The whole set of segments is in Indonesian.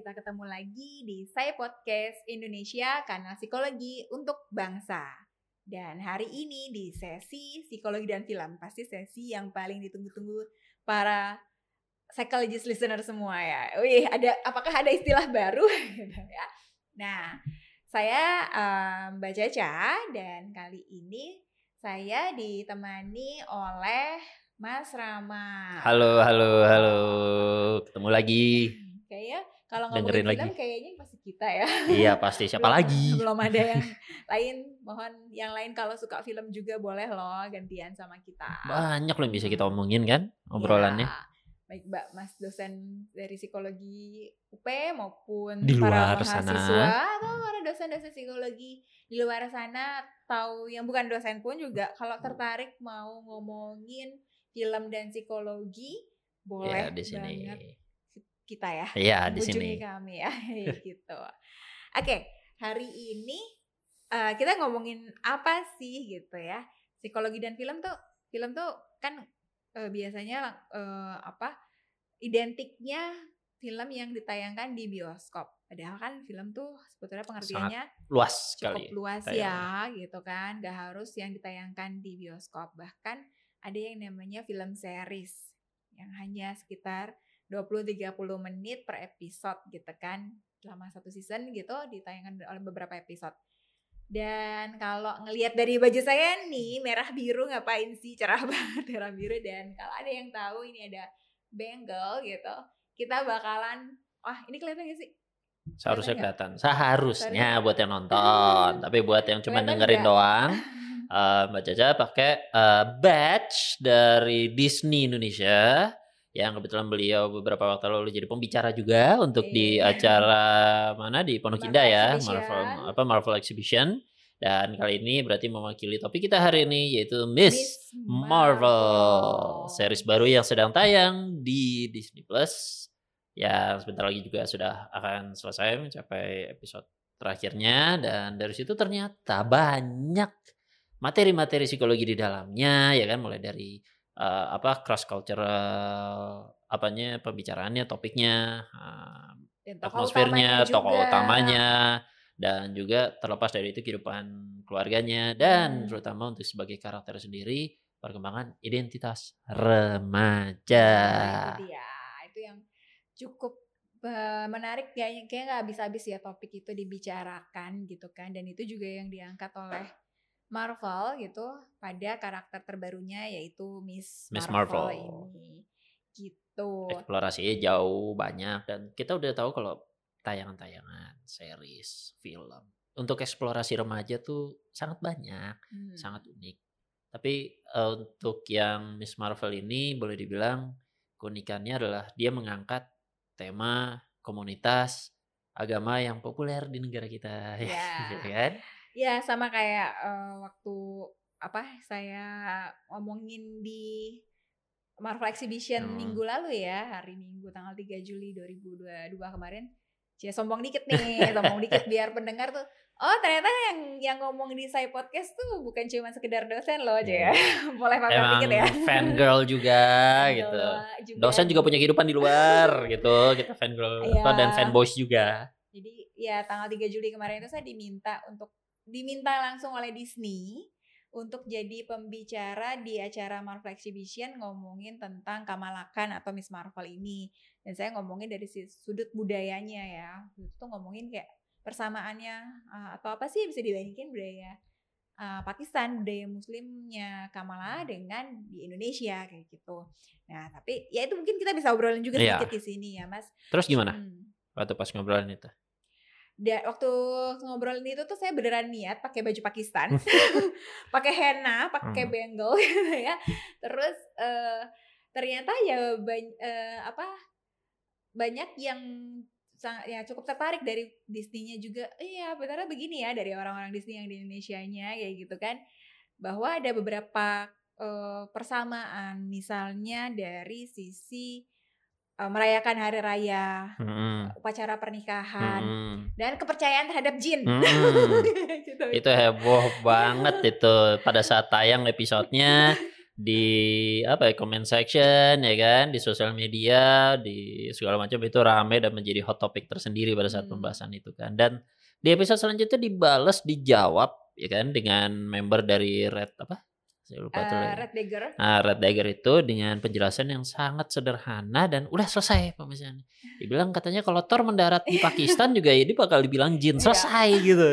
kita ketemu lagi di Saya Podcast Indonesia, kanal psikologi untuk bangsa. Dan hari ini di sesi psikologi dan film, pasti sesi yang paling ditunggu-tunggu para psychologist listener semua ya. Wih, ada apakah ada istilah baru ya? Nah, saya um, Mbak Caca dan kali ini saya ditemani oleh Mas Rama. Halo, halo, halo. Ketemu lagi. Kalau Dengerin ngomongin film lagi. kayaknya pasti kita ya. Iya, pasti. Siapa Belum- lagi? Belum ada yang lain. Mohon yang lain kalau suka film juga boleh loh gantian sama kita. Banyak loh yang bisa kita omongin kan obrolannya. Ya, baik Mbak Mas dosen dari psikologi UP maupun Di para luar sana. mahasiswa atau para dosen-dosen psikologi di luar sana atau yang bukan dosen pun juga kalau tertarik mau ngomongin film dan psikologi boleh Iya, di sini. banget kita ya Iya, di sini. kami ya gitu. Oke, hari ini eh, kita ngomongin apa sih gitu ya? Psikologi dan film tuh film tuh kan eh, biasanya eh, apa? Identiknya film yang ditayangkan di bioskop. Padahal kan film tuh sebetulnya pengertiannya Luas cukup sekali. luas tayangan. ya gitu kan. Gak harus yang ditayangkan di bioskop. Bahkan ada yang namanya film series yang hanya sekitar 20-30 menit per episode gitu kan. Selama satu season gitu ditayangkan oleh beberapa episode. Dan kalau ngelihat dari baju saya nih merah biru ngapain sih cerah banget merah biru dan kalau ada yang tahu ini ada bengal gitu kita bakalan wah ini kelihatan gak sih Seharusnya Kelihatan. Seharusnya Seharusnya. buat yang nonton. Tapi buat yang cuma dengerin nggak? doang. eh, Mbak Caca pakai eh, badge dari Disney Indonesia yang kebetulan beliau beberapa waktu lalu jadi pembicara juga untuk di Iya. acara mana di Pondok Indah ya. Marvel apa Marvel Exhibition dan kali ini berarti mewakili topik kita hari ini yaitu Miss, Miss Marvel. Marvel. series baru yang sedang tayang di Disney Plus yang sebentar lagi juga sudah akan selesai mencapai episode terakhirnya dan dari situ ternyata banyak materi-materi psikologi di dalamnya ya kan mulai dari eh, apa cross cultural apanya pembicaraannya topiknya eh, Dan tokoh atmosfernya, utamanya tokoh juga. utamanya, dan juga terlepas dari itu kehidupan keluarganya dan Hmm. terutama untuk sebagai karakter sendiri perkembangan identitas remaja. Nah, itu dia. Itu yang cukup eh, menarik kayaknya kayak nggak habis-habis ya topik itu dibicarakan gitu kan dan itu juga yang diangkat oleh Marvel gitu pada karakter terbarunya yaitu Miss, Miss Marvel, Marvel. ini gitu. Eksplorasinya jauh banyak dan kita udah tahu kalau tayangan-tayangan, series, film untuk eksplorasi remaja tuh sangat banyak. Hmm. sangat unik. Tapi eh, untuk yang Miss Marvel ini boleh dibilang keunikannya adalah dia mengangkat tema komunitas agama yang populer di negara kita, Ya. gitu kan? Ya sama kayak eh, waktu apa saya ngomongin di Marvel Exhibition Hmm. minggu lalu ya hari Minggu tanggal 3 Juli 2022 kemarin. Cia sombong dikit nih, sombong dikit biar pendengar tuh Oh ternyata yang yang ngomong di saya podcast tuh bukan cuma sekedar dosen loh Cia. Boleh pamer dikit ya. fangirl juga gitu. Juga. Dosen juga punya kehidupan di luar gitu. Kita fangirl Iya. apa, dan fanboys juga. Jadi ya tanggal 3 Juli kemarin itu saya diminta untuk diminta langsung oleh Disney untuk jadi pembicara di acara Marvel Exhibition ngomongin tentang Kamala Khan atau Miss Marvel ini. Dan saya ngomongin dari sudut budayanya ya. Itu tuh ngomongin kayak persamaannya uh, atau apa sih bisa dibandingin budaya uh, Pakistan, budaya muslimnya Kamala dengan di Indonesia kayak gitu. Nah, tapi ya itu mungkin kita bisa obrolin juga Iya. sedikit di sini ya, Mas. Terus gimana? Hmm Waktu pas ngobrolin itu. Da, waktu ngobrolin itu tuh saya beneran niat pakai baju Pakistan, pakai henna, pakai Hmm. bengal gitu ya. Terus eh, ternyata ya ban- eh, apa banyak yang sang- ya cukup tertarik dari Disney-nya juga. Iya, benernya begini ya dari orang-orang Disney yang di Indonesia-nya kayak gitu kan. Bahwa ada beberapa eh, persamaan misalnya dari sisi eh, merayakan hari raya, Mm-mm. upacara pernikahan, Mm-mm. dan kepercayaan terhadap jin. Mm-mm. Gitu. itu heboh banget itu pada saat tayang episodenya di apa ya comment section ya kan di sosial media di segala macam itu rame dan menjadi hot topic tersendiri pada saat Hmm. pembahasan itu kan dan di episode selanjutnya dibales dijawab ya kan dengan member dari Red apa saya lupa tuh Eh. Red Dagger. Nah, Red Dagger itu dengan penjelasan yang sangat sederhana dan udah selesai pembahasannya. Dibilang katanya kalau Thor mendarat di Pakistan juga ya dia bakal dibilang jin Iya. selesai gitu.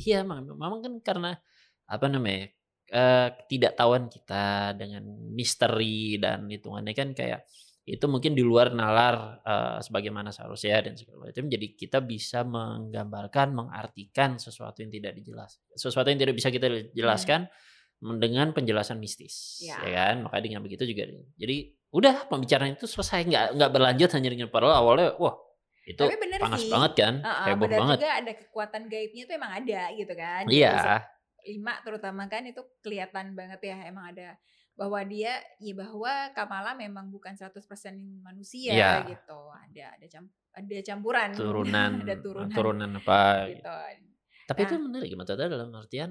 Iya, memang, memang kan karena apa namanya eh ketidaktahuan kita dengan misteri dan hitungannya kan kayak itu mungkin di luar nalar eh, sebagaimana seharusnya dan segala macam. Jadi kita bisa menggambarkan, mengartikan sesuatu yang tidak dijelas, sesuatu yang tidak bisa kita jelaskan dengan penjelasan mistis, Ya. ya kan? Makanya dengan begitu juga, jadi udah pembicaraan itu selesai, nggak nggak berlanjut hanya dengan padahal awalnya, wah itu Tapi bener panas sih. banget kan, Heeh, heboh benar banget, juga ada kekuatan gaibnya tuh emang ada gitu kan. Iya, lima terutama kan itu kelihatan banget ya emang ada bahwa dia ya bahwa Kamala memang bukan 100% manusia Iya. gitu. Ada ada cam- ada campuran turunan, ada turunan, turunan apa? gitu. Tapi itu Nah. menarik, maksudnya dalam artian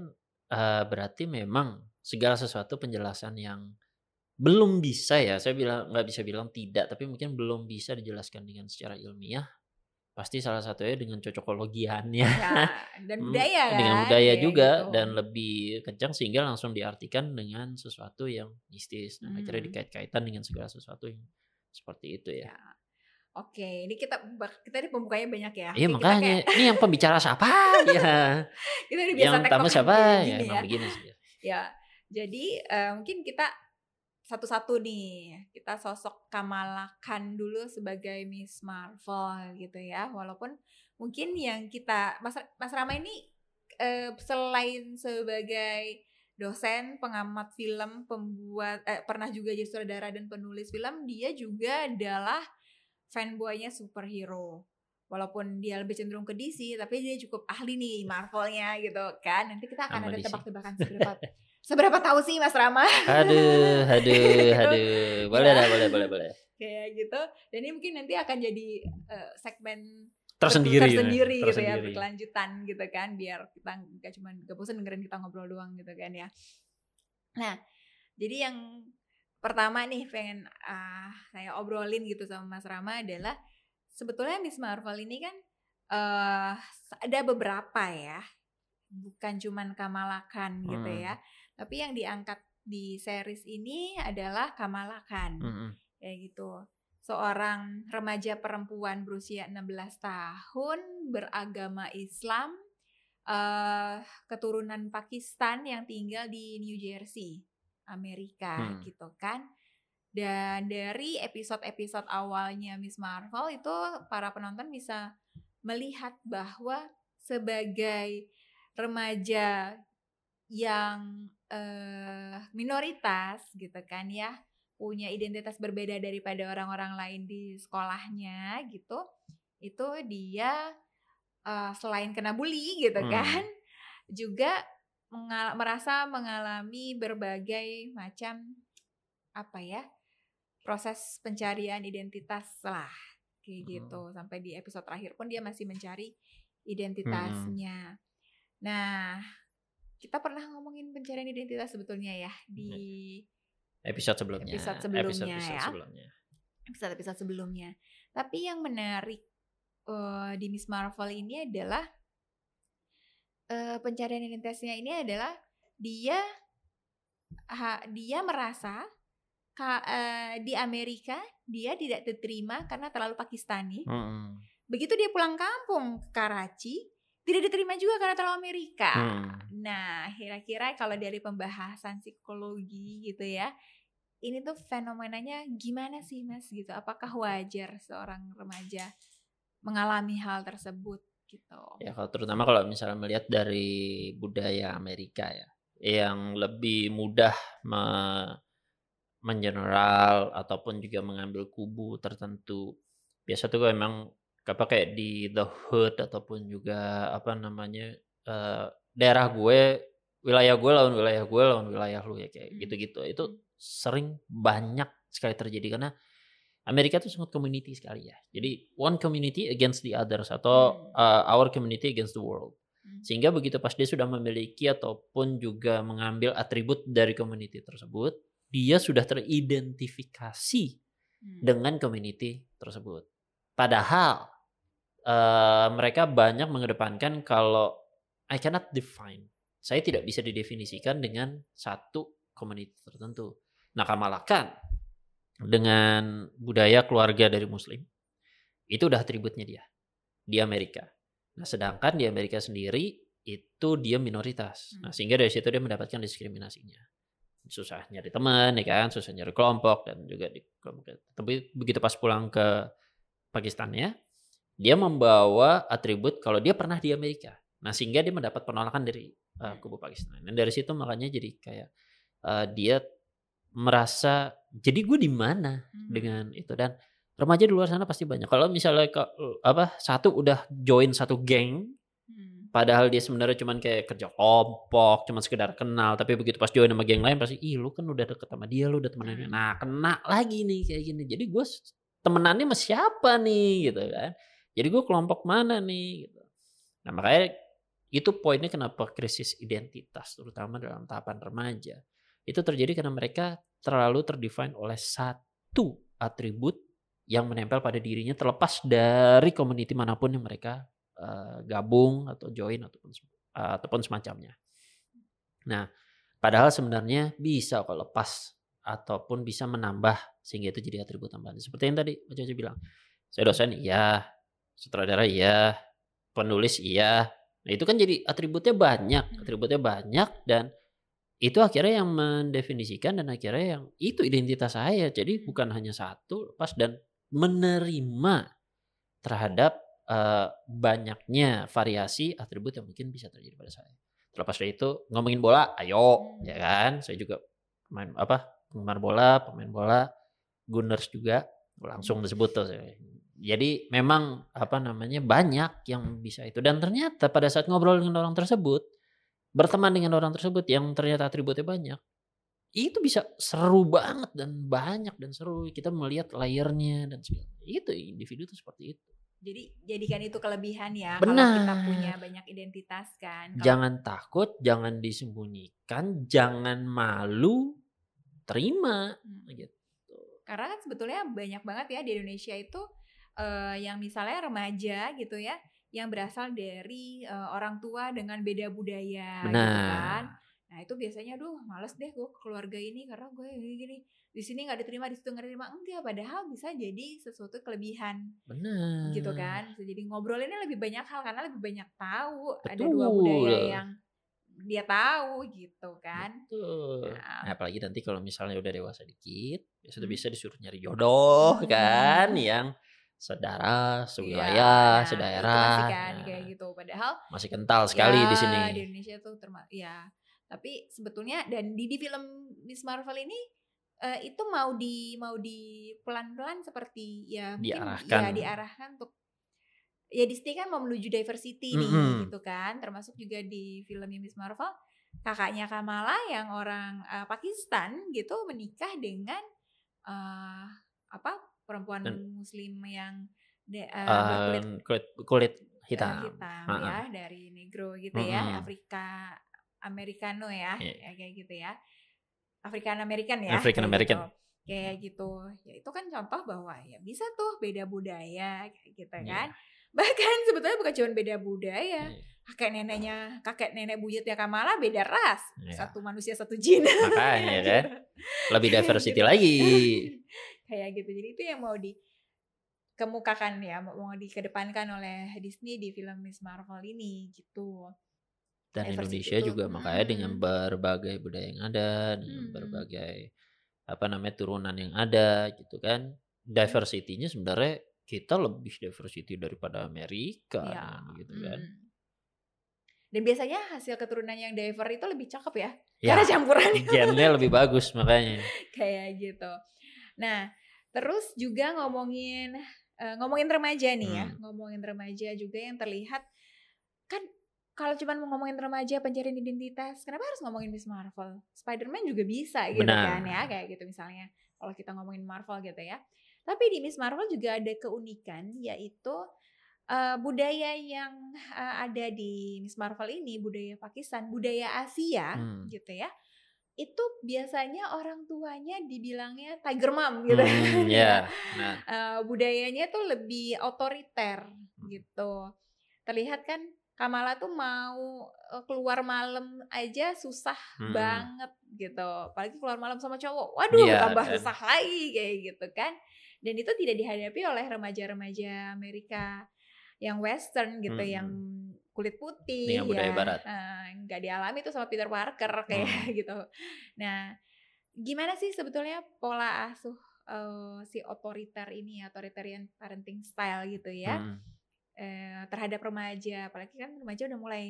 eh, berarti memang segala sesuatu penjelasan yang belum bisa ya, saya bilang nggak bisa bilang tidak, tapi mungkin belum bisa dijelaskan dengan secara ilmiah. Pasti salah satunya dengan cocokologiannya. Ya, dan Hmm, budaya kan. dengan budaya kayak juga gitu. dan lebih kencang sehingga langsung diartikan dengan sesuatu yang mistis. Nah, akhirnya Hmm. dikait-kaitan dengan segala sesuatu yang seperti itu ya. Ya. Oke, ini kita kita ini pembukanya banyak ya. Iya makanya kayak- ini yang pembicara siapa? ya. kita udah biasa yang tamu siapa? Ya gini emang ya. begini sih. Ya, jadi eh, mungkin kita satu-satu nih kita sosok Kamala Khan dulu sebagai Miss Marvel gitu ya. Walaupun mungkin yang kita Mas Mas Rama ini eh, selain sebagai dosen, pengamat film, pembuat eh, pernah juga jadi sutradara dan penulis film, dia juga adalah fanboynya superhero. Walaupun dia lebih cenderung ke DC, tapi dia cukup ahli nih Marvelnya gitu kan. Nanti kita akan Sama ada tebak-tebakan seberapa seberapa tahu sih Mas Rama Aduh, aduh, Gitu. aduh. Boleh Ya. dah, boleh, boleh, boleh. kayak gitu. Dan ini mungkin nanti akan jadi eh, segmen Tersendiri, ya, tersendiri gitu ya, tersendiri. berkelanjutan gitu kan, biar kita nggak cuma gak bosan dengerin kita ngobrol doang gitu kan ya. Nah, jadi yang pertama nih pengen ah saya obrolin gitu sama Mas Rama adalah sebetulnya Miss Marvel ini kan eh ada beberapa ya, bukan cuman Kamala Khan gitu Hmm. ya, tapi yang diangkat di series ini adalah Kamala Khan Mm-mm. kayak gitu. Seorang remaja perempuan berusia 16 tahun beragama Islam eh keturunan Pakistan yang tinggal di New Jersey, Amerika Hmm. gitu kan. Dan dari episode-episode awalnya Miss Marvel itu para penonton bisa melihat bahwa sebagai remaja yang eh minoritas gitu kan ya punya identitas berbeda daripada orang-orang lain di sekolahnya gitu itu dia eh, selain kena bully gitu Hmm. kan juga mengal- merasa mengalami berbagai macam apa ya proses pencarian identitas lah kayak Hmm. gitu sampai di episode terakhir pun dia masih mencari identitasnya nah kita pernah ngomongin pencarian identitas sebetulnya ya di Episode sebelumnya. Episode sebelumnya Episode-episode ya. sebelumnya. episode-episode sebelumnya. Tapi yang menarik eh, di Miss Marvel ini adalah eh, pencarian identitasnya ini adalah dia ha- dia merasa ka- eh, di Amerika dia tidak diterima karena terlalu Pakistani. Mm-mm. Begitu dia pulang kampung ke Karachi, tidak diterima juga karena terlalu Amerika. Hmm. Nah, kira-kira kalau dari pembahasan psikologi gitu ya, ini tuh fenomenanya gimana sih Mas gitu? Apakah wajar seorang remaja mengalami hal tersebut gitu? Ya kalau terutama kalau misalnya melihat dari budaya Amerika ya, yang lebih mudah me- mengeneral ataupun juga mengambil kubu tertentu. Biasa tuh emang apa kayak di the hood ataupun juga apa namanya eh, daerah gue, wilayah gue lawan wilayah gue lawan wilayah lu ya kayak Hmm. gitu-gitu. Itu sering banyak sekali terjadi karena Amerika tuh sangat community sekali ya. Jadi one community against the others atau uh, our community against the world. Hmm. Sehingga begitu pas dia sudah memiliki ataupun juga mengambil atribut dari community tersebut, dia sudah teridentifikasi Hmm. dengan community tersebut. Padahal eh, mereka banyak mengedepankan kalau I cannot define. Saya tidak bisa didefinisikan dengan satu community tertentu. Nah, Kamalakan dengan budaya keluarga dari muslim itu udah atributnya dia di Amerika. Nah, sedangkan di Amerika sendiri itu dia minoritas. Nah, sehingga dari situ dia mendapatkan diskriminasinya. Susah nyari teman, ya kan, susah nyari kelompok dan juga di kelompok. Tapi begitu pas pulang ke Pakistan ya, dia membawa atribut kalau dia pernah di Amerika. Nah, sehingga dia mendapat penolakan dari uh, kubu Pakistan. Dan dari situ makanya jadi kayak uh, dia merasa jadi gue di mana Hmm. dengan itu dan remaja di luar sana pasti banyak. Kalau misalnya ke- apa satu udah join satu geng Hmm. padahal dia sebenarnya cuman kayak kerja kelompok, cuman sekedar kenal, tapi begitu pas join sama geng lain pasti ih lu kan udah deket sama dia, lu udah temenan. Hmm. Nah, kena lagi nih kayak gini. Jadi gue temenannya sama siapa nih gitu kan. Jadi gue kelompok mana nih gitu. Nah, makanya itu poinnya kenapa krisis identitas terutama dalam tahapan remaja. Itu terjadi karena mereka terlalu terdefine oleh satu atribut yang menempel pada dirinya terlepas dari community mana pun yang mereka eh, gabung atau join ataupun eh, ataupun semacamnya. Nah, padahal sebenarnya bisa kok lepas ataupun bisa menambah sehingga itu jadi atribut tambahan. Seperti yang tadi Mbak Caca bilang, saya dosen iya, sutradara iya, penulis iya. Nah, itu kan jadi atributnya banyak, atributnya banyak dan itu akhirnya yang mendefinisikan dan akhirnya yang itu identitas saya. Jadi Hmm. bukan hanya satu, lepas dan menerima terhadap eh, banyaknya variasi atribut yang mungkin bisa terjadi pada saya. Terlepas dari itu ngomongin bola, ayo Hmm. ya kan. Saya juga pemain apa penggemar bola, pemain bola, Gunners juga langsung disebut tuh. saya. Jadi memang apa namanya banyak yang bisa itu dan ternyata pada saat ngobrol dengan orang tersebut, berteman dengan orang tersebut yang ternyata atributnya banyak, itu bisa seru banget dan banyak dan seru. Kita melihat layernya dan segala. Itu individu tuh seperti itu. Jadi jadikan itu kelebihan ya kalau kita Benar. punya banyak identitas kan. Kalau- Jangan takut, jangan disembunyikan, jangan malu, terima Hmm. gitu. Karena kan sebetulnya banyak banget ya di Indonesia itu eh, yang misalnya remaja gitu ya, yang berasal dari eh, orang tua dengan beda budaya gitu kan. Benar. Nah itu biasanya, aduh males deh gue ke keluarga ini karena gue gini, gini di sini nggak diterima, di situ nggak diterima. Enggak, padahal bisa jadi sesuatu kelebihan Benar. gitu kan. Bisa jadi ngobrolinnya lebih banyak hal karena lebih banyak tahu. Ada Betul. dua budaya yang dia tahu gitu kan. Betul. Nah. Nah, apalagi nanti kalau misalnya udah dewasa dikit, ya sudah Hmm. bisa disuruh nyari jodoh Hmm. kan, yang saudara, sewilayah, nah, sedaerah. Masih kan Nah, kayak gitu. Padahal masih kental sekali di ya, sini. Di Indonesia tuh termasuk ya. Tapi sebetulnya dan di, di film Miss Marvel ini eh, itu mau di mau di pelan-pelan seperti ya mungkin Diarahkan. ya diarahkan untuk ya Disney kan mau menuju diversity nih Mm-mm. gitu kan. Termasuk juga di filmnya Miss Marvel kakaknya Kamala yang orang eh, Pakistan gitu menikah dengan eh, apa perempuan Dan- muslim yang de, Eh, berkulit kulit, kulit hitam. hitam Ha-ha. ya dari negro gitu ya Mm-mm. Afrika Americano ya Iya. ya kayak gitu ya African American ya African kayak American. gitu. kayak gitu ya itu kan contoh bahwa ya bisa tuh beda budaya kayak gitu Iya. kan bahkan sebetulnya bukan cuma beda budaya Iya. kakek neneknya kakek nenek buyutnya Kamala beda ras Iya. satu manusia satu jin Makanya Kayak kan. gitu. Lebih diversity Gitu. lagi. Kayak gitu jadi itu yang mau dikemukakan ya mau dikedepankan oleh Disney di film Miss Marvel ini gitu Dan Diversity Indonesia itu, juga makanya dengan mm. berbagai budaya yang ada, dengan Mm. berbagai apa namanya turunan yang ada gitu kan. Diversity-nya sebenarnya kita lebih diversity daripada Amerika Ya, gitu kan. mm. dan biasanya hasil keturunan yang diver itu lebih cakep ya Ya, karena campuran gennya lebih bagus makanya. kayak gitu. Nah, terus juga ngomongin eh, ngomongin remaja nih ya, Hmm. ngomongin remaja juga yang terlihat kan kalau cuma mau ngomongin remaja pencarian identitas, kenapa harus ngomongin Miss Marvel? Spider-Man juga bisa gitu Benar. kan ya, kayak gitu misalnya. Kalau kita ngomongin Marvel gitu ya. Tapi di Miss Marvel juga ada keunikan yaitu eh, budaya yang eh, ada di Miss Marvel ini, budaya Pakistan, budaya Asia Hmm. gitu ya itu biasanya orang tuanya dibilangnya tiger mom gitu. Hmm, ya. Nah, Eh, budayanya tuh lebih otoriter Hmm. gitu. Terlihat kan Kamala tuh mau eh, keluar malam aja susah mm-mm. banget gitu. Apalagi keluar malam sama cowok. Waduh, Iya, tambah susah lagi kayak gitu kan. Dan itu tidak dihadapi oleh remaja-remaja Amerika yang western gitu Mm-mm. yang kulit putih Dengan budaya ya. barat. Eh, nggak dialami tuh sama Peter Parker kayak Hmm. gitu. Nah, gimana sih sebetulnya pola asuh eh, si otoriter ini, authoritarian parenting style gitu ya, Mm. eh, terhadap remaja, apalagi kan remaja udah mulai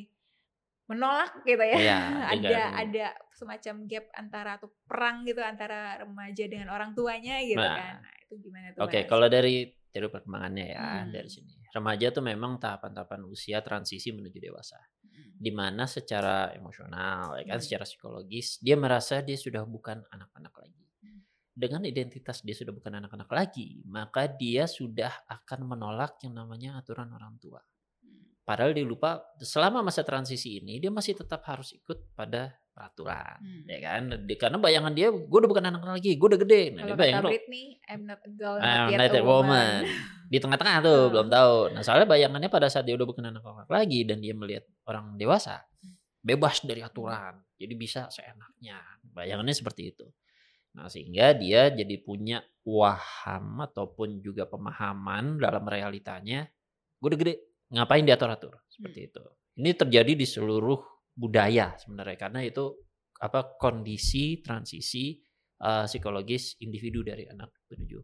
menolak gitu ya. Iya, ada ada semacam gap antara atau perang gitu antara remaja dengan orang tuanya gitu Nah. kan. Nah, itu gimana tuh? Oke, Mas? kalau dari teori perkembangannya ya Hmm. dari sini. Remaja tuh memang tahapan-tahapan usia transisi menuju dewasa. Hmm. Di mana secara emosional, ya kan, Hmm. secara psikologis dia merasa dia sudah bukan anak-anak lagi. Hmm. Dengan identitas dia sudah bukan anak-anak lagi, maka dia sudah akan menolak yang namanya aturan orang tua. Hmm. Padahal dia lupa selama masa transisi ini dia masih tetap harus ikut pada peraturan, Hmm. ya kan? Di- Karena bayangan dia, gue udah bukan anak lagi, gue udah gede. Nah, Kalau dia bayangin, "Oh, Britney, I'm not a girl, I'm not yet a woman. woman. Di tengah-tengah tuh Oh. belum tahu. Nah, soalnya bayangannya pada saat dia udah bukan anak-anak lagi dan dia melihat orang dewasa, bebas dari aturan. Jadi bisa seenaknya. Bayangannya seperti itu. Nah, sehingga dia jadi punya waham ataupun juga pemahaman dalam realitanya, gue udah gede, ngapain diatur-atur seperti itu. Ini terjadi di seluruh budaya sebenarnya karena itu apa kondisi transisi uh, psikologis individu dari anak menuju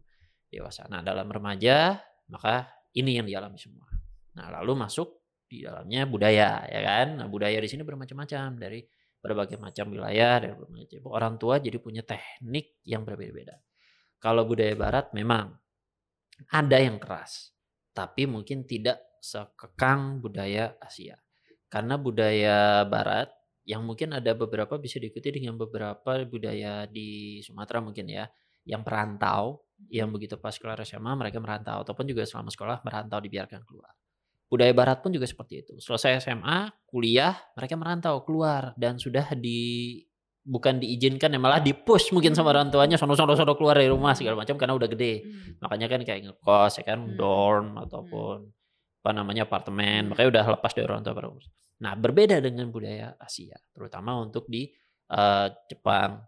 dewasa. Nah, dalam remaja maka ini yang dialami semua. Nah, lalu masuk di dalamnya budaya ya kan. Nah, budaya di sini bermacam-macam dari berbagai macam wilayah dari berbagai macam orang tua jadi punya teknik yang berbeda-beda. Kalau budaya barat memang ada yang keras, tapi mungkin tidak sekekang budaya Asia. Karena budaya barat yang mungkin ada beberapa bisa diikuti dengan beberapa budaya di Sumatera mungkin ya, yang perantau, yang begitu pas keluar SMA mereka merantau ataupun juga selama sekolah merantau dibiarkan keluar. Budaya barat pun juga seperti itu. Selesai SMA, kuliah, mereka merantau keluar dan sudah di bukan diizinkan ya malah dipush mungkin sama orang tuanya sono sono sono keluar dari rumah segala macam karena udah gede. Hmm. Makanya kan kayak ngekos ya kan Hmm. dorm ataupun apa namanya apartemen, makanya udah lepas dari orang tua pada umur. Nah, berbeda dengan budaya Asia, terutama untuk di eh, Jepang,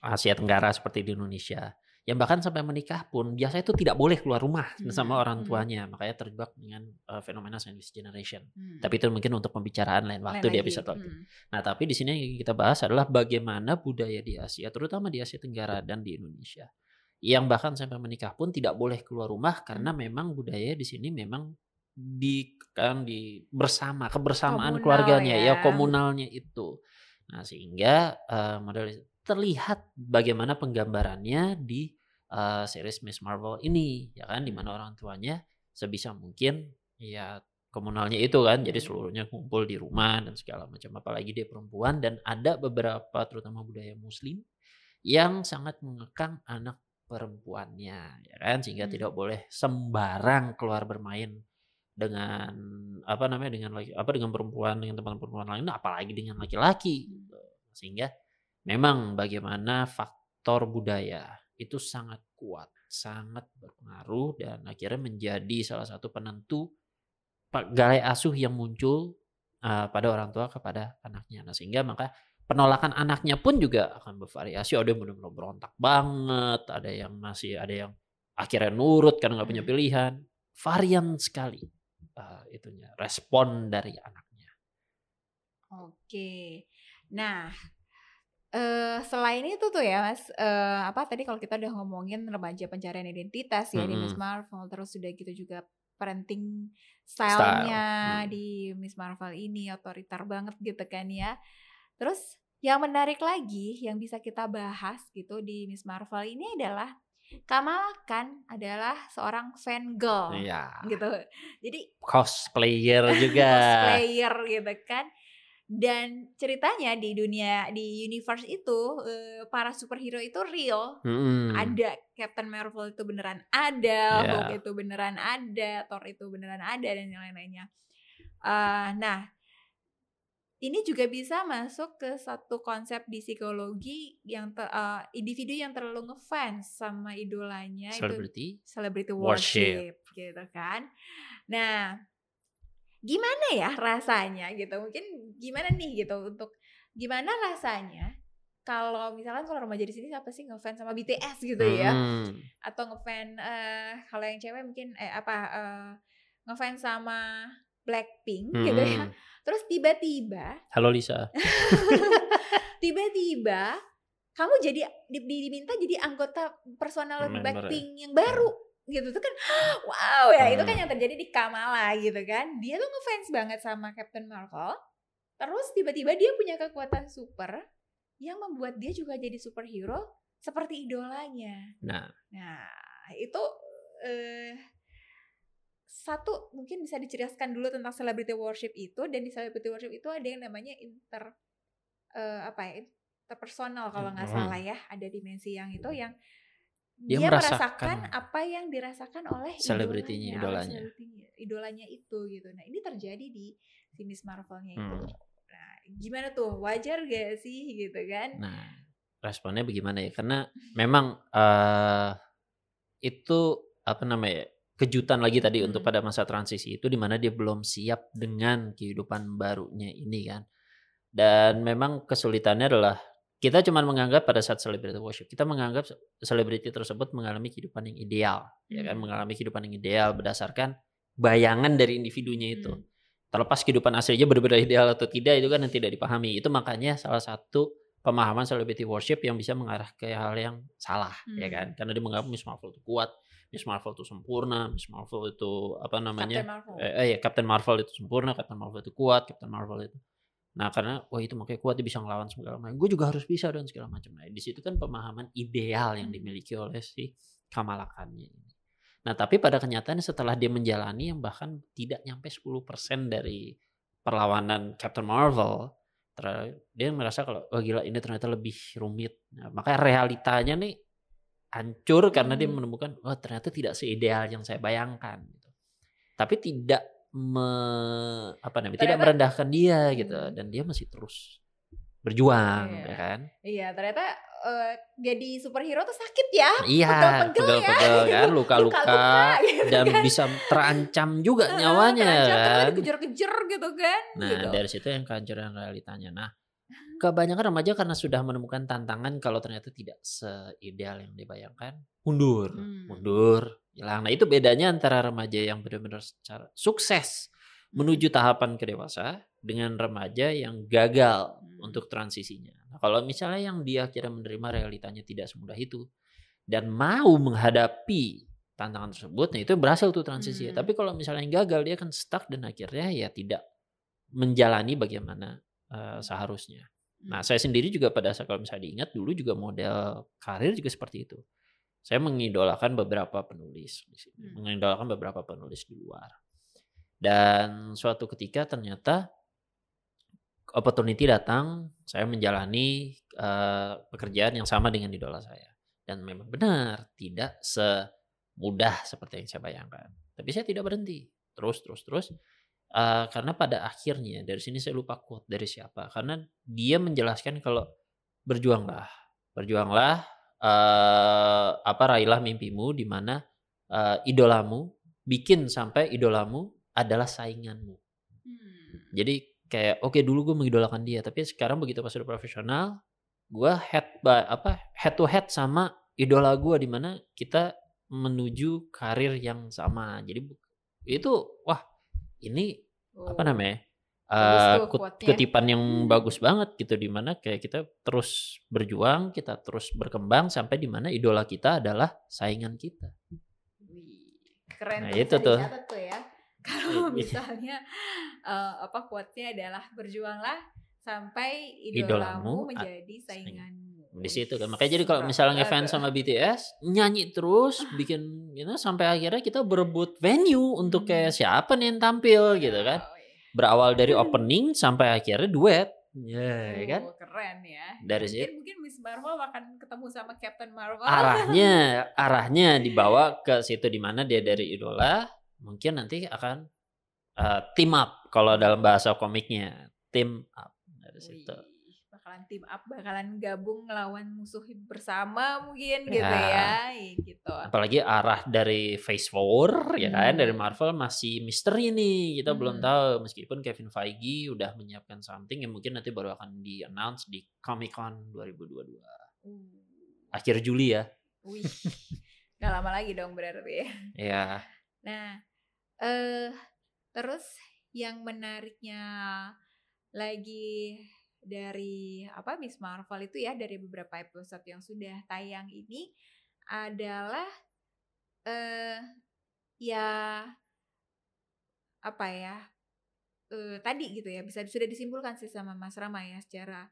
Asia Tenggara seperti di Indonesia. Yang bahkan sampai menikah pun biasanya itu tidak boleh keluar rumah Hmm, sama orang hmm. tuanya, makanya terjebak dengan eh, fenomena sandwich generation. Hmm. Tapi itu mungkin untuk pembicaraan lain Lain waktu di lagi. episode waktu. Hmm. Nah, tapi di sini yang kita bahas adalah bagaimana budaya di Asia, terutama di Asia Tenggara dan di Indonesia, yang bahkan sampai menikah pun tidak boleh keluar rumah karena Hmm. memang budaya di sini memang di kan di bersama kebersamaan Komunal keluarganya ya. ya. komunalnya itu. Nah, sehingga eh, model terlihat bagaimana penggambarannya di eh, series Miss Marvel ini, ya kan, di mana orang tuanya sebisa mungkin ya komunalnya itu kan jadi Hmm. seluruhnya kumpul di rumah dan segala macam apalagi dia perempuan dan ada beberapa terutama budaya muslim yang sangat mengekang anak perempuannya ya kan sehingga Hmm. tidak boleh sembarang keluar bermain dengan apa namanya dengan laki apa dengan perempuan dengan teman perempuan lain apalagi dengan laki-laki gitu. sehingga memang bagaimana faktor budaya itu sangat kuat sangat berpengaruh dan akhirnya menjadi salah satu penentu gaya asuh yang muncul uh, pada orang tua kepada anaknya. Nah, sehingga maka penolakan anaknya pun juga akan bervariasi. Ada yang benar-benar berontak banget, ada yang masih ada yang akhirnya nurut karena nggak punya Hmm. pilihan. Varian sekali uh, itunya respon dari anaknya. Oke. Nah, eh selain itu tuh ya Mas, eh apa tadi kalau kita udah ngomongin remaja pencarian identitas ya di Miss. Marvel, terus udah gitu juga parenting Style. style-nya Hmm. di Miss Marvel ini otoriter banget gitu kan ya. Terus yang menarik lagi yang bisa kita bahas gitu di Miss Marvel ini adalah Kamala kan adalah seorang fan girl Iya. gitu. Jadi Cosplayer juga. cosplayer gitu kan dan ceritanya di dunia di universe itu eh, para superhero itu real Mm-mm. ada Captain Marvel itu beneran ada Ya. Hulk itu beneran ada Thor itu beneran ada dan yang lain-lainnya Eh, nah ini juga bisa masuk ke satu konsep di psikologi yang ter, uh, individu yang terlalu ngefans sama idolanya Celebrity itu celebrity worship. worship gitu kan. Nah, gimana ya rasanya gitu? Mungkin gimana nih gitu untuk gimana rasanya kalau misalkan kalau remaja di sini siapa sih ngefans sama BTS gitu ya? Hmm. Atau ngefans eh kalau yang cewek mungkin eh apa eh, ngefans sama Blackpink gitu ya. Hmm. Terus tiba-tiba Halo Lisa. tiba-tiba kamu jadi di- di- diminta jadi anggota personal Member ya. Yang baru gitu tuh kan wow ya itu kan Hmm. yang terjadi di Kamala gitu kan dia tuh ngefans banget sama Captain Marvel terus tiba-tiba dia punya kekuatan super yang membuat dia juga jadi superhero seperti idolanya Nah, nah itu eh satu mungkin bisa diceritakan dulu tentang celebrity worship itu dan di celebrity worship itu ada yang namanya inter eh, apa ya interpersonal kalau nggak Hmm. salah ya ada dimensi yang itu yang Dia dia, merasakan merasakan apa yang dirasakan oleh Selebritinya, idolanya, idolanya. idolanya itu gitu nah ini terjadi di si Miss Marvelnya itu Hmm. nah gimana tuh wajar gak sih gitu kan nah responnya bagaimana ya? Karena memang eh itu apa namanya? Kejutan lagi tadi untuk Hmm. pada masa transisi itu di mana dia belum siap dengan kehidupan barunya ini kan. Dan memang kesulitannya adalah kita cuma menganggap pada saat celebrity worship kita menganggap selebriti tersebut mengalami kehidupan yang ideal, ya kan, Hmm. mengalami kehidupan yang ideal berdasarkan bayangan dari individunya itu. Hmm. Terlepas kehidupan aslinya benar-benar ideal atau tidak itu kan yang tidak dipahami. Itu makanya salah satu pemahaman celebrity worship yang bisa mengarah ke hal yang salah, ya Hmm. kan? Karena dia menganggap Miss Marvel itu kuat, Miss Marvel itu sempurna, Miss Marvel itu apa namanya? Captain Marvel eh, eh, ya Captain Marvel itu sempurna, Captain Marvel itu kuat, Captain Marvel itu. Nah karena wah itu makanya kuat dia bisa ngelawan segala macam. Gue juga harus bisa dan segala macam. Nah di situ kan pemahaman ideal yang Hmm. dimiliki oleh si Kamala Khan-nya ini. Nah tapi pada kenyataannya setelah dia menjalani yang bahkan tidak nyampe 10% dari perlawanan Captain Marvel, dia merasa kalau oh gila ini ternyata lebih rumit. Nah, makanya realitanya nih hancur karena dia Hmm. menemukan oh ternyata tidak seideal yang saya bayangkan. gitu. Tapi tidak me, apa namanya tidak merendahkan dia gitu Hmm. dan dia masih terus berjuang Iya. ya kan. iya ternyata eh, jadi superhero tuh sakit ya Iya, Pegel-pegel ya, kan, luka-luka gitu dan kan. bisa terancam juga nyawanya terancam, kan. dikejar-kejar gitu kan Nah, gitu. dari situ yang kehancuran realitanya. Nah, kebanyakan remaja karena sudah menemukan tantangan kalau ternyata tidak seideal yang dibayangkan, mundur, Hmm. mundur, hilang. Nah, itu bedanya antara remaja yang benar-benar secara sukses menuju tahapan ke dewasa dengan remaja yang gagal Hmm. untuk transisinya. Nah, kalau misalnya yang dia kira menerima realitanya tidak semudah itu dan mau menghadapi tantangan tersebut, nah itu berhasil tuh transisi. Hmm. Tapi kalau misalnya yang gagal dia akan stuck dan akhirnya ya tidak menjalani bagaimana eh, seharusnya. Nah, Hmm. saya sendiri juga pada saat kalau misalnya diingat dulu juga model karir juga seperti itu. Saya mengidolakan beberapa penulis di sini, Hmm. mengidolakan beberapa penulis di luar. Dan suatu ketika ternyata opportunity datang, saya menjalani eh, pekerjaan yang sama dengan idola saya. Dan memang benar tidak semudah seperti yang saya bayangkan. Tapi saya tidak berhenti, terus terus terus. Eh, karena pada akhirnya dari sini saya lupa quote dari siapa. Karena dia menjelaskan kalau berjuanglah, berjuanglah, eh, apa raihlah mimpimu di mana eh, idolamu bikin sampai idolamu adalah sainganmu. Hmm. Jadi kayak oke dulu gue mengidolakan dia, tapi sekarang begitu pas udah profesional, gue head by apa head to head sama idola gue di mana kita menuju karir yang sama. Jadi itu wah ini apa Oh. namanya tuh kut- quote-nya. kutipan yang Hmm. bagus banget gitu di mana kayak kita terus berjuang, kita terus berkembang sampai di mana idola kita adalah saingan kita. Wih, keren Nah, itu tuh. tuh ya kalau Iya. misalnya eh, apa quote-nya adalah berjuanglah sampai Idolamu idolamu menjadi sainganmu di situ kan. Wih, makanya jadi kalau misalnya berat ngefans sama BTS nyanyi terus bikin you know, sampai akhirnya kita berebut venue untuk kayak Hmm. siapa nih yang tampil gitu kan. iya. berawal dari opening sampai akhirnya duet. Ya kan? Oh, keren ya. Dari mungkin, situ. mungkin Miss Marvel akan ketemu sama Captain Marvel. Arahnya arahnya dibawa ke situ di mana dia dari idola mungkin nanti akan uh, team up kalau dalam bahasa komiknya. Team up dari situ. Bakalan team up, bakalan gabung ngelawan musuh bersama mungkin gitu Ya. ya, Iya, gitu. Apalagi arah dari Phase 4 ya kan Hmm. dari Marvel masih misteri nih. Kita belum Hmm. tahu meskipun Kevin Feige udah menyiapkan something yang mungkin nanti baru akan di-announce di Comic-Con 2022. Uh, Akhir Juli ya. Wih, nggak lama lagi dong berarti ya. Ya. Nah, eh terus yang menariknya lagi dari apa Miss Marvel itu ya dari beberapa episode yang sudah tayang ini adalah eh ya apa ya eh tadi gitu ya bisa sudah disimpulkan sih sama Mas Rama ya secara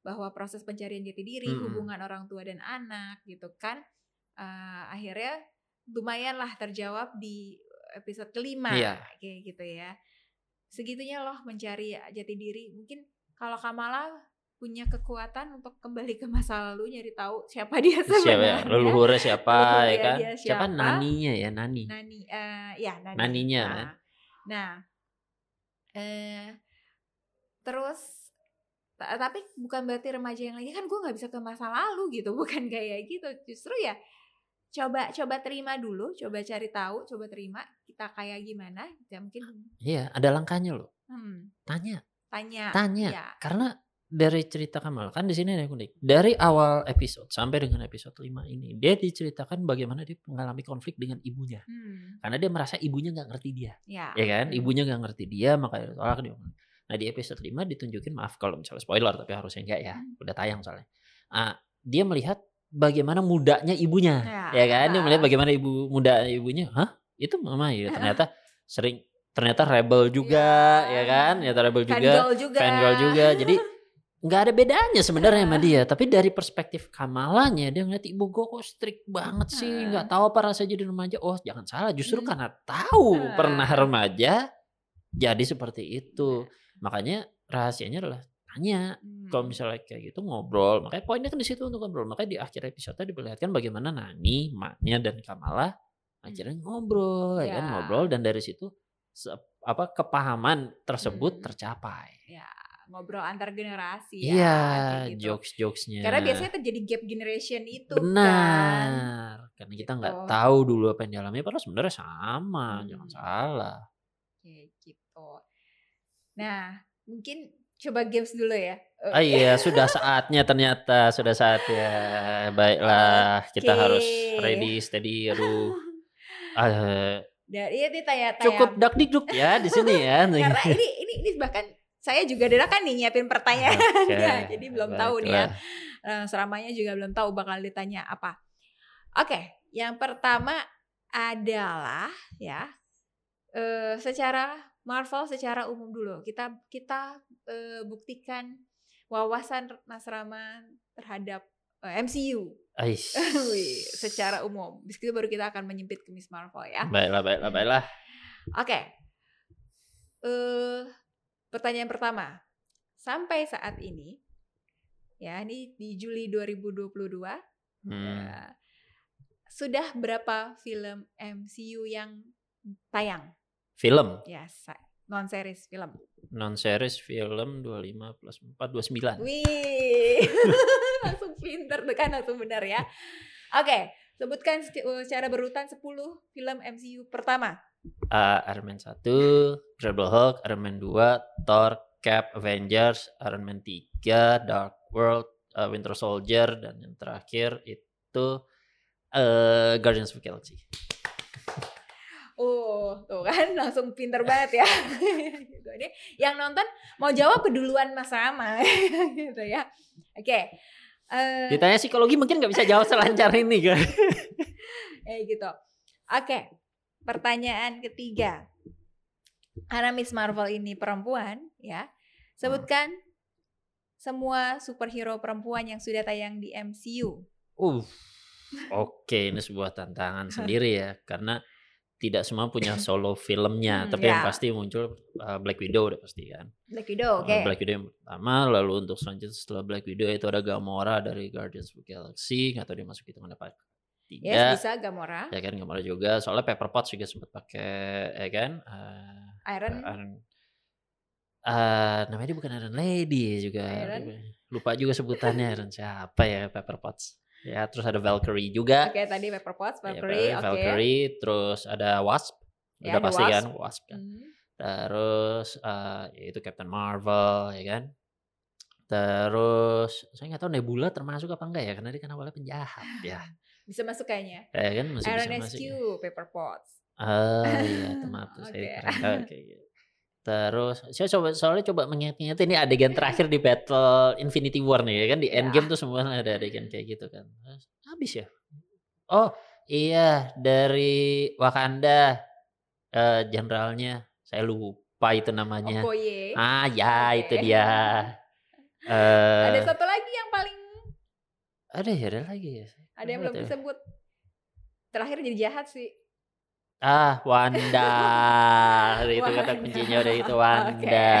bahwa proses pencarian jati diri Mm-mm. hubungan orang tua dan anak gitu kan eh, akhirnya lumayan lah terjawab di episode kelima Iya. kayak gitu ya segitunya loh mencari jati diri mungkin kalau Kamala punya kekuatan untuk kembali ke masa lalu nyari tahu siapa dia Siapa ya? sebenarnya Leluhurnya siapa Leluhurnya ya kan? Siapa siapa? naninya ya, Nani. Nani eh ya Nani. Naninya, Nah, kan? nah eh terus ta- tapi bukan berarti remaja yang lagi kan gue nggak bisa ke masa lalu gitu bukan kayak gitu justru ya coba coba terima dulu coba cari tahu coba terima kita kayak gimana ya mungkin Iya, ada langkahnya loh. hmm, Tanya, tanya tanya. ya Karena dari cerita Kamal kan di sini ada yang unik. Dari awal episode sampai dengan episode 5 ini, dia diceritakan bagaimana dia mengalami konflik dengan ibunya. hmm, Karena dia merasa ibunya nggak ngerti dia, ya ya kan? hmm. Ibunya nggak ngerti dia, makanya ditolak dia. Nah di episode 5 ditunjukin maaf kalau misalnya spoiler, tapi harusnya enggak ya, Hmm. udah tayang soalnya. Ah, dia melihat bagaimana mudanya ibunya, Ya. ya kan? Dia melihat bagaimana ibu muda ibunya, hah? Itu mama ya? Ternyata sering ternyata rebel juga, Ya. ya kan? Ternyata rebel juga fangirl juga fangirl juga. Jadi nggak ada bedanya sebenarnya sama dia. Tapi dari perspektif Kamalanya dia ngeliat ibu gue kok strict banget sih, nggak tahu apa rasanya jadi remaja. Oh jangan salah, justru karena tahu pernah remaja jadi seperti itu. Makanya rahasianya adalah tanya. Hmm. Kalau misalnya kayak gitu ngobrol, makanya poinnya kan di situ untuk ngobrol. Makanya di akhir episode diperlihatkan bagaimana Nani, maknya dan Kamala akhirnya ngobrol, ya kan Ya. ngobrol dan dari situ apa kepahaman tersebut Hmm. tercapai. ya ngobrol antar generasi ya Iya, gitu. jokes-jokesnya. Karena biasanya terjadi gap generation itu kan. benar. Karena kita nggak Gitu. tahu dulu apa yang dialami, padahal sebenarnya sama, Hmm. jangan salah. Kayak gitu. Nah, mungkin coba games dulu ya. Ah iya, sudah saatnya ternyata, sudah saatnya. Baiklah, kita Oke. harus ready, steady, aduh. Ah, Dari ini tanya-tanya. cukup dak dikduk ya di sini ya. Karena ini ini ini bahkan saya juga dadakan nih nyiapin pertanyaan. Oke, jadi belum tahu nih ya. baiklah. Eh, seramanya juga belum tahu bakal ditanya apa. Oke, yang pertama adalah ya eh secara Marvel secara umum dulu kita kita eh, buktikan wawasan Mas Rama terhadap eh, MCU Ais. Wih, secara umum. Bis itu baru kita akan menyempit ke Miss Marvel ya. Baiklah, baiklah, baiklah. Oke. Eh pertanyaan pertama. Sampai saat ini ya ini di Juli 2022 Hmm. ya, sudah berapa film MCU yang tayang? Film, Ya, non series film. non series film 25 plus 4 29. Wih. langsung pinter tuh kan langsung benar ya. Oke, sebutkan seti- secara berurutan 10 film MCU pertama. Uh, Iron Man 1, Incredible Hulk, Iron Man 2, Thor, Cap, Avengers, Iron Man 3, Dark World, uh, Winter Soldier, dan yang terakhir itu uh, Guardians of the Galaxy. Oh, tuh kan langsung pinter banget ya. gitu. Ini yang nonton mau jawab keduluan Mas Rama gitu ya. Oke. Eh, Ditanya psikologi mungkin nggak bisa jawab selancar ini kan. eh gitu. Oke. Pertanyaan ketiga. Karena Miss Marvel ini perempuan ya. Sebutkan semua superhero perempuan yang sudah tayang di MCU. Uh, oke ini sebuah tantangan sendiri ya karena tidak semua punya solo filmnya, Hmm, tapi yang ya. pasti muncul uh, Black Widow udah pasti kan. Black Widow, oke. Uh, Black Widow yang pertama, lalu untuk selanjutnya setelah Black Widow itu ada Gamora dari Guardians of the Galaxy, nggak tahu dia masuk hitungan apa Yes, tidak. bisa Gamora, Ya kan Gamora juga, soalnya Pepper Potts juga sempat pakai, ya kan. Uh, Iron, Iron eh namanya dia bukan Iron Lady juga. Iron? Lupa juga sebutannya Iron siapa ya Pepper Potts. Ya, terus ada Valkyrie juga. Oke, tadi Pepper Potts, Ya, Valkyrie, oke. Valkyrie, terus ada Wasp. Ya, Udah pasti kan Wasp. Wasp kan. Hmm. Terus eh itu Captain Marvel ya kan. Terus saya nggak tahu Nebula termasuk apa enggak ya karena dia kan awalnya penjahat ya. Bisa masuk kayaknya. Ya kan masih Iron bisa masuk. SQ, ya. Pepper Potts. Ah iya, maaf tuh saya Oke. kayak gitu. Terus saya coba soalnya coba mengingat-ingat ini adegan terakhir di Battle Infinity War nih ya kan di Ya. Endgame tuh semua ada adegan kayak gitu kan. Terus, Habis ya. Oh iya dari Wakanda eh jenderalnya saya lupa itu namanya. Okoye. Ah ya Oke. itu dia. Eh Ada satu lagi yang paling ada ya ada lagi ya. ada yang belum disebut. Terakhir jadi jahat sih. Ah Wanda. itu kata kuncinya udah itu Wanda.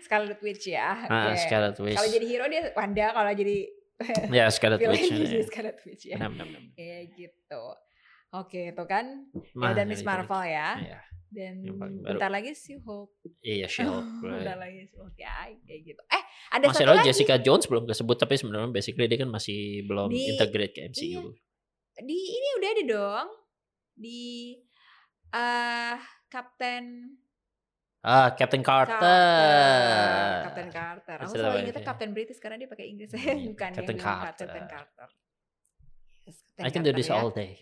Scarlet Witch ya. Ah, Oke. Scarlet Witch. Kalau jadi hero dia Wanda, kalau jadi ya Scarlet Witch. jadi ya. Scarlet Witch ya. Benar, benar, benar. Kayak gitu. Oke, itu kan ya, Nah, dan Miss. Marvel ya. Iya, Dan bentar lagi si Hulk. iya Shield. bentar lagi si Hulk ya, kayak gitu. Eh, ada Masih satu lagi. Jessica Jones belum kesebut tapi sebenarnya basically dia kan masih belum Di- integrate ke MCU. Di ini udah ada dong. Di eh Captain Ah, Captain Carter. Carter. Captain Carter. Aku selalu ingetnya ya. Captain British karena dia pakai Inggris. Iya, Bukan Captain yang bilang Carter. Captain Carter. Yes, Captain I can do Carter this ya. all day.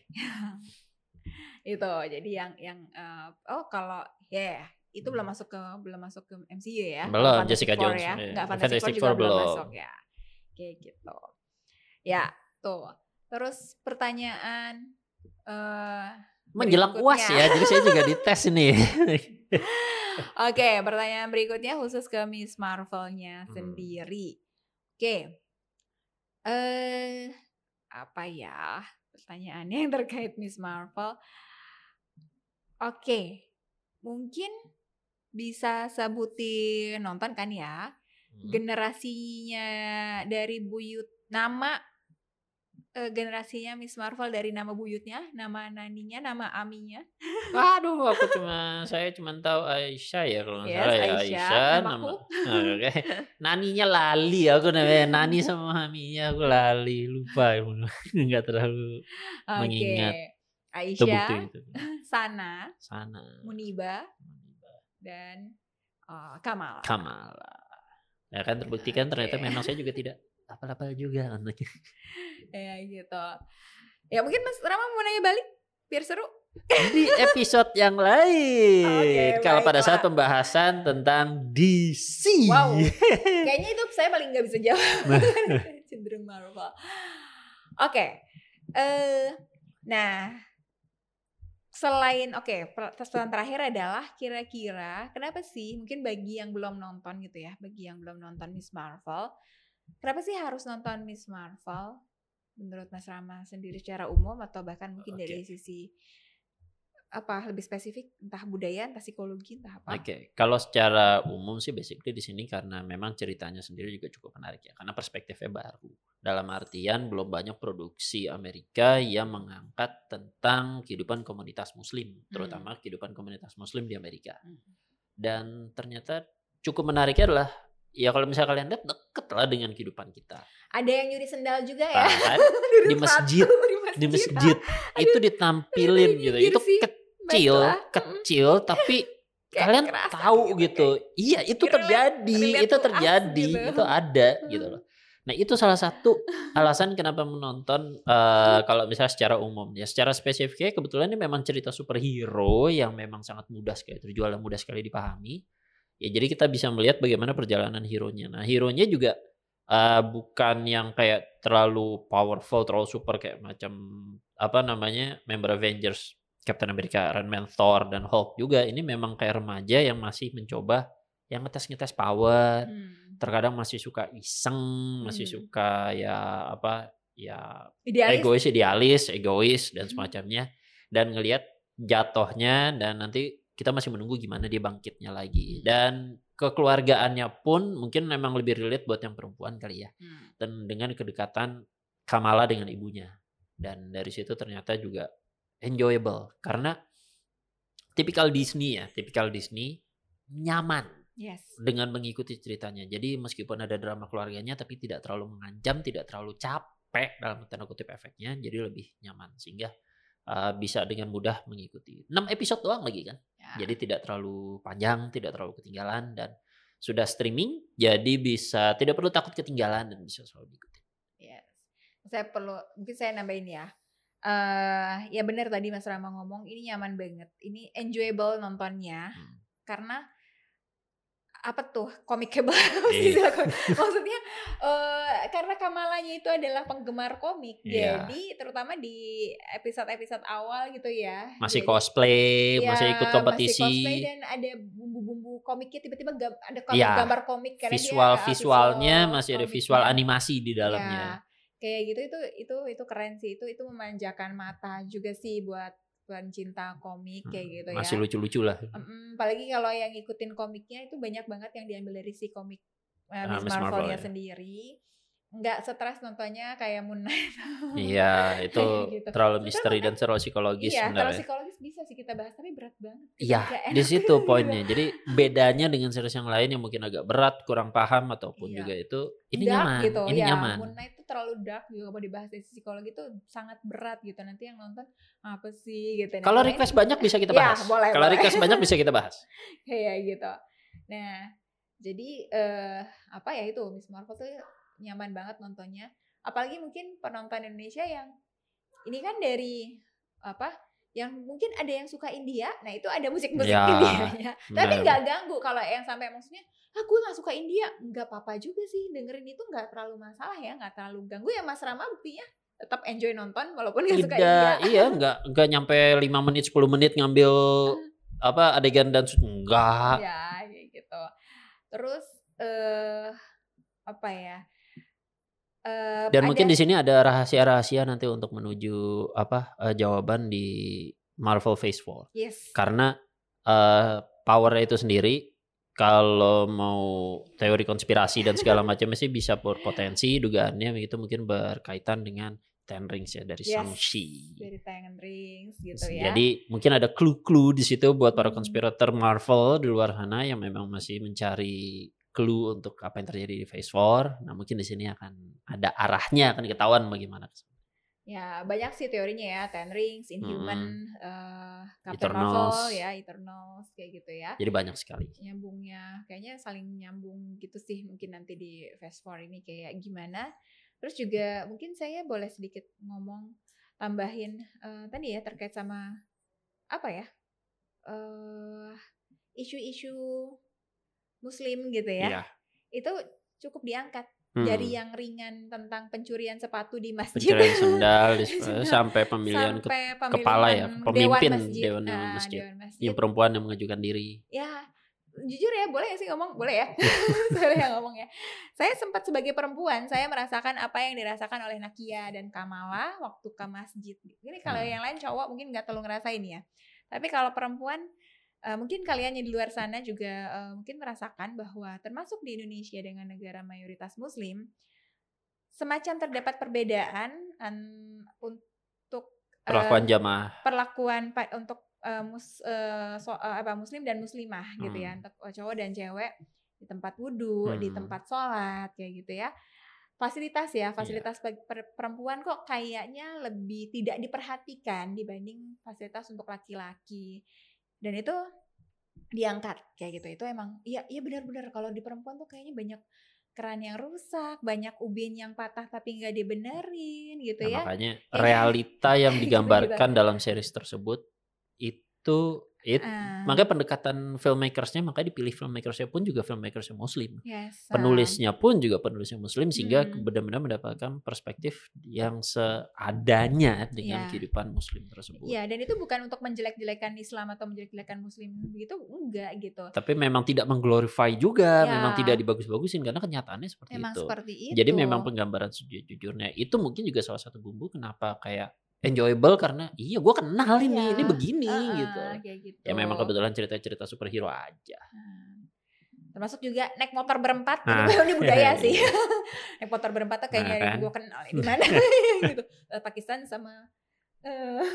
itu jadi yang yang eh, oh kalau ya itu belum masuk ke belum masuk ke MCU ya Hmm. Belum, Fantastic Jessica Four Jones, ya iya. nggak Fantastic, Fantastic Four juga belum. masuk ya kayak gitu ya tuh terus pertanyaan eh Menjelang uas ya, jadi saya juga dites ini. Oke, pertanyaan berikutnya khusus ke Miss Marvel-nya Hmm. sendiri. Oke. Eh apa ya? Pertanyaannya yang terkait Miss Marvel. Oke. Mungkin bisa sebutin nonton kan ya? Hmm. Generasinya dari Buyut nama eh, generasinya Miss Marvel dari nama buyutnya, nama naninya, nama aminya. Waduh, aku cuma saya cuma tahu Aisyah ya kalau nggak Yes, salah ya Aisyah, Aisyah nama. namaku. Nah, Oke. Naninya lali aku namanya Nani sama maminya aku lali lupa nggak terlalu Oke. Mengingat Aisyah, itu. Sana, Sana. Muniba, dan eh, Kamal. Kamala. Ya kan terbukti kan ternyata memang saya juga tidak apa-apa juga anaknya. Ya gitu. Ya mungkin Mas Rama mau nanya balik biar seru. Di episode yang lain. Oke, Kalau pada saat pembahasan tentang DC. Wow. Kayaknya itu saya paling nggak bisa jawab. Cenderung Marvel. Oke. Eh, nah, selain oke, pertanyaan terakhir adalah kira-kira kenapa sih mungkin bagi yang belum nonton gitu ya, bagi yang belum nonton Miss Marvel, kenapa sih harus nonton Miss Marvel? Menurut Mas Rama sendiri secara umum atau bahkan mungkin Oke. dari sisi apa lebih spesifik entah budaya, entah psikologi, entah apa? Oke, kalau secara umum sih basically di sini karena memang ceritanya sendiri juga cukup menarik ya, karena perspektifnya baru. Dalam artian belum banyak produksi Amerika yang mengangkat tentang kehidupan komunitas Muslim, terutama kehidupan komunitas Muslim di Amerika. Hmm. Dan ternyata cukup menariknya adalah ya kalau misalnya kalian lihat deket lah dengan kehidupan kita. Ada yang nyuri sendal juga ya? Nyuri di masjid, di masjid itu ditampilin Aduh, gitu. Itu sih. kecil, Baiklah. kecil tapi Kayak kalian tahu gitu, gitu. Iya, itu terjadi, itu terjadi, gitu. itu ada gitu loh. Nah, itu salah satu alasan kenapa menonton eh, kalau misalnya secara umum ya. Secara spesifiknya kebetulan ini memang cerita superhero yang memang sangat mudah sekali terjual dan mudah sekali dipahami. Ya, jadi kita bisa melihat bagaimana perjalanan hero-nya. Nah, hero-nya juga eh, bukan yang kayak terlalu powerful, terlalu super kayak macam apa namanya member Avengers, Captain America, Iron Man, Thor dan Hulk juga. Ini memang kayak remaja yang masih mencoba yang ngetes-ngetes power. Hmm. Terkadang masih suka iseng, masih Hmm. suka ya apa ya Idealis. egois, idealis, egois dan Hmm. semacamnya. Dan ngelihat jatuhnya dan nanti kita masih menunggu gimana dia bangkitnya lagi. Dan kekeluargaannya pun mungkin memang lebih relate buat yang perempuan kali ya. Hmm. Dan dengan kedekatan Kamala dengan ibunya. Dan dari situ ternyata juga enjoyable karena tipikal Disney ya, tipikal Disney nyaman. Yes. dengan mengikuti ceritanya. Jadi meskipun ada drama keluarganya tapi tidak terlalu mengancam, tidak terlalu capek dalam tanda kutip efeknya, jadi lebih nyaman sehingga uh, bisa dengan mudah mengikuti. 6 episode doang lagi kan. Ya. Jadi tidak terlalu panjang, tidak terlalu ketinggalan dan sudah streaming jadi bisa tidak perlu takut ketinggalan dan bisa selalu diikuti. Yes. Saya perlu mungkin saya nambahin ya. eh ya benar tadi Mas Rama ngomong ini nyaman banget. Ini enjoyable nontonnya Hmm. karena apa tuh komikable Iya. maksudnya eh karena Kamalanya itu adalah penggemar komik Iya. jadi terutama di episode-episode awal gitu ya Masih Jadi- cosplay, Ya, masih ikut kompetisi. masih cosplay dan ada bumbu-bumbu komiknya tiba-tiba ada gambar, Ya, gambar komik karena dia, visual uh, visualnya masih ada visual komiknya. animasi di Ya, dalamnya. kayak gitu itu itu itu keren sih itu itu memanjakan mata juga sih buat pencinta komik kayak gitu Hmm, masih ya lucu-lucu lah. Mm, apalagi kalau yang ngikutin komiknya itu banyak banget yang diambil dari si komik uh, Ah, Miss Miss Marvel-nya Marvel, ya. sendiri nggak stres nontonnya kayak Moon Knight Iya, itu gitu. terlalu misteri dan seru psikologis iya sebenarnya. psikologis bisa sih kita bahas tapi berat banget Iya, di situ gitu. poinnya. Jadi bedanya dengan series yang lain yang mungkin agak berat, kurang paham ataupun Iya. juga itu ini dark nyaman, gitu ini ya nyaman. Moon Knight itu terlalu dark juga kalau dibahas dari psikologi itu sangat berat gitu nanti yang nonton apa sih gitu Nah, Kalau request banyak bisa kita Ya, bahas. boleh, Kalau boleh. request banyak bisa kita bahas. kayak gitu nah jadi eh apa ya itu Miss Marvel tuh nyaman banget nontonnya. Apalagi mungkin penonton Indonesia yang ini kan dari apa yang mungkin ada yang suka India nah itu ada musik-musik Ya, Indianya. Tapi nggak ganggu kalau yang sampai maksudnya ah gue nggak suka India. Nggak apa-apa juga sih dengerin itu nggak terlalu masalah ya nggak terlalu ganggu. Ya Mas Rama buktinya tetap enjoy nonton walaupun nggak suka India. iya enggak enggak nyampe 5 menit 10 menit ngambil apa adegan dan enggak. ya gitu. Terus eh apa ya Eh, Dan ada- mungkin di sini ada rahasia-rahasia nanti untuk menuju apa eh, jawaban di Marvel Phase 4. yes Karena eh powernya itu sendiri kalau mau teori konspirasi dan segala macamnya sih bisa berpotensi dugaannya itu mungkin berkaitan dengan Ten Rings ya dari Yes, Shang-Chi. dari Tangan Rings gitu ya Jadi mungkin ada clue-clue di situ buat para Hmm. konspirator Marvel di luar sana yang memang masih mencari clue untuk apa yang terjadi di Phase 4. Nah, mungkin di sini akan ada arahnya akan ketahuan bagaimana. ya banyak sih teorinya ya Ten Rings Inhuman eh, Captain Eternals. Marvel ya Eternals kayak gitu ya Jadi banyak sekali. nyambungnya kayaknya saling nyambung gitu sih mungkin nanti di Fast Four ini kayak gimana terus juga mungkin saya boleh sedikit ngomong tambahin eh, tadi ya terkait sama apa ya eh isu-isu Muslim gitu ya Iya. itu cukup diangkat Hmm. dari yang ringan tentang pencurian sepatu di masjid pencurian sendal di- Sendal. sampai pemilihan ke- sampai kepala ya, pemimpin dewan masjid, dewan Nah, masjid. dewan masjid. yang perempuan yang mengajukan diri. ya jujur ya boleh ya sih ngomong boleh ya boleh ya ngomong ya saya sempat sebagai perempuan saya merasakan apa yang dirasakan oleh Nakia dan Kamala waktu ke masjid ini kalau Hmm. yang lain cowok mungkin nggak terlalu ngerasain ya tapi kalau perempuan eh, mungkin kalian yang di luar sana juga eh, mungkin merasakan bahwa termasuk di Indonesia dengan negara mayoritas Muslim semacam terdapat perbedaan an- untuk Perlakuan jamaah. perlakuan pa- untuk eh, mus, eh, so- eh, apa muslim dan muslimah gitu ya Hmm. untuk cowok dan cewek di tempat wudhu di Hmm. tempat sholat kayak gitu ya fasilitas Iya. ya fasilitas bagi per- perempuan kok kayaknya lebih tidak diperhatikan dibanding fasilitas untuk laki-laki dan itu diangkat kayak gitu itu emang iya iya benar-benar kalau di perempuan tuh kayaknya banyak keran yang rusak banyak ubin yang patah tapi nggak dibenerin gitu Nah, ya makanya Iya. realita yang Gitu-gitu. digambarkan dalam series tersebut itu it, Ah, makanya pendekatan filmmakersnya makanya dipilih filmmakersnya pun juga filmmakersnya muslim yes, ah. penulisnya pun juga penulisnya muslim sehingga Hmm. benar-benar mendapatkan perspektif yang seadanya dengan Iya. kehidupan muslim tersebut Iya, dan itu bukan untuk menjelek-jelekan Islam atau menjelek-jelekan Muslim begitu, enggak gitu. tapi memang tidak mengglorify juga Ya. memang tidak dibagus-bagusin karena kenyataannya seperti Memang itu seperti itu. jadi memang penggambaran sejujurnya itu mungkin juga salah satu bumbu kenapa kayak enjoyable karena iya gue kenal ini Iya, ini begini Heeh, gitu Kayak gitu. ya memang kebetulan cerita-cerita superhero aja Hmm. Termasuk juga naik motor berempat, Nah. ini, budaya sih. naik motor berempat tuh Nah, kayaknya kan? gue kenal di mana gitu. Eh, Pakistan sama eh,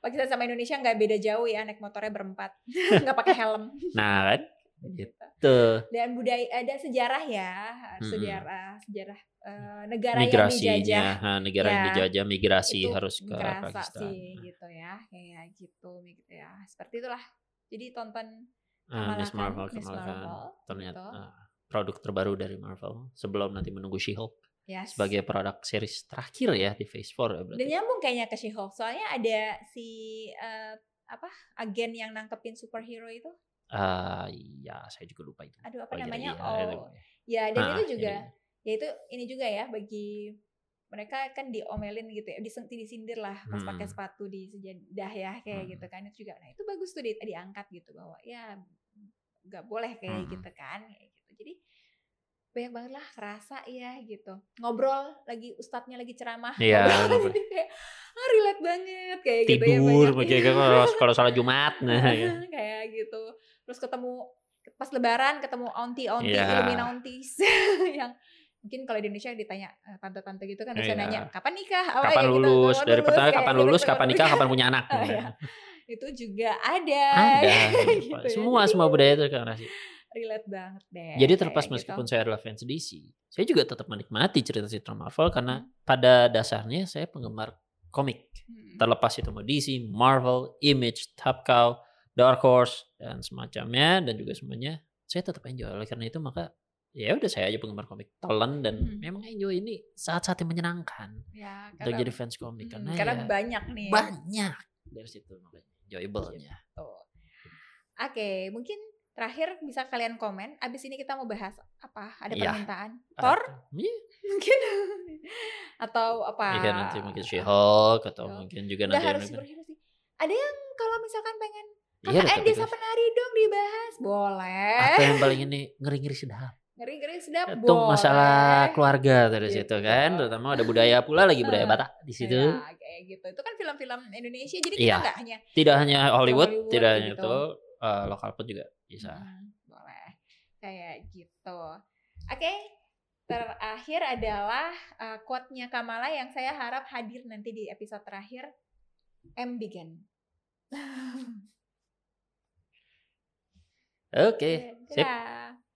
Pakistan sama Indonesia nggak beda jauh ya naik motornya berempat, nggak pakai helm. nah kan Gitu. Tuh. Dan budaya ada sejarah ya, sejarah sejarah eh, negara yang Migrasinya, dijajah. ha, negara yang Ya, dijajah migrasi Itu harus ke Pakistan. sih gitu ya, kayak gitu gitu ya. Seperti itulah. Jadi tonton Ah, Miss Marvel, Miss. Marvel, ternyata gitu. ah, produk terbaru dari Marvel sebelum nanti menunggu She-Hulk Yes. sebagai produk series terakhir ya di Phase 4 ya berarti. Dan nyambung kayaknya ke She-Hulk. Soalnya ada si eh, apa agen yang nangkepin superhero itu. Ah, iya, saya juga lupa itu. Aduh apa Oh, iya, namanya? iya, oh, ya dan Ah, itu juga, ya itu ini juga ya bagi mereka kan diomelin gitu ya, diseng- disindir lah pas pakai Hmm. sepatu di sejadah ya kayak Hmm. gitu kan itu juga. Nah itu bagus tuh di, diangkat gitu bahwa ya nggak boleh kayak Hmm. gitu kan kayak gitu. Jadi banyak banget lah kerasa ya gitu ngobrol lagi ustadznya lagi ceramah Iya, ngobrol, jadi kayak ah, relate banget kayak gitu ya Tidur, kayak kalau kalau salat Jumat nah ya. kayak gitu terus ketemu pas lebaran ketemu onti onti Iya. illuminatis yang mungkin kalau di Indonesia ditanya eh, tante-tante gitu kan bisa Iya. nanya kapan nikah Apa Kapan ya gitu, lulus? kapan Dari pertanyaan kayak kapan gitu, lulus, kapan nikah, kapan punya anak. Oh, iya. itu juga ada Ada. gitu ya. Semua semua budaya itu kan relate banget deh Jadi terlepas gitu. meskipun saya adalah fans DC, saya juga tetap menikmati cerita-cerita Marvel karena Hmm. pada dasarnya saya penggemar komik. Hmm. Terlepas itu mau DC, Marvel, Image, Top Cow, Dark Horse dan semacamnya dan juga semuanya, saya tetap enjoy. Oleh karena itu maka ya udah saya aja penggemar komik telan dan Hmm. memang enjoy ini saat-saat yang menyenangkan ya untuk karena, jadi fans komik hmm, karena, karena ya banyak nih banyak dari situ makanya enjoyable-nya. Tuh. Oke, mungkin terakhir bisa kalian komen. Abis ini kita mau bahas apa? Ada Iya. permintaan? Thor Iya, mungkin? Atau apa? iya nanti mungkin She-Hulk atau Hulk. mungkin juga Nggak nanti harus yang- superhero sih. Ada yang kalau misalkan pengen Iya, tapi Desa Penari dong dibahas, boleh. apa yang paling ini ngeri-ngeri sedap. Ngeri-ngeri sedap, Itu boleh. masalah keluarga dari Gitu. situ kan, terutama ada budaya pula lagi budaya Eh, Batak di situ. Ya, kayak gitu. Itu kan film-film Indonesia. Jadi kita Iya. nggak hanya Tidak hanya Hollywood, Hollywood tidak hanya gitu. itu, eh, lokal pun juga bisa. Hmm, boleh. Kayak gitu. Oke. Terakhir adalah uh, quote-nya Kamala yang saya harap hadir nanti di episode terakhir. M begin. Oke, okay, eh, sip. Dadah.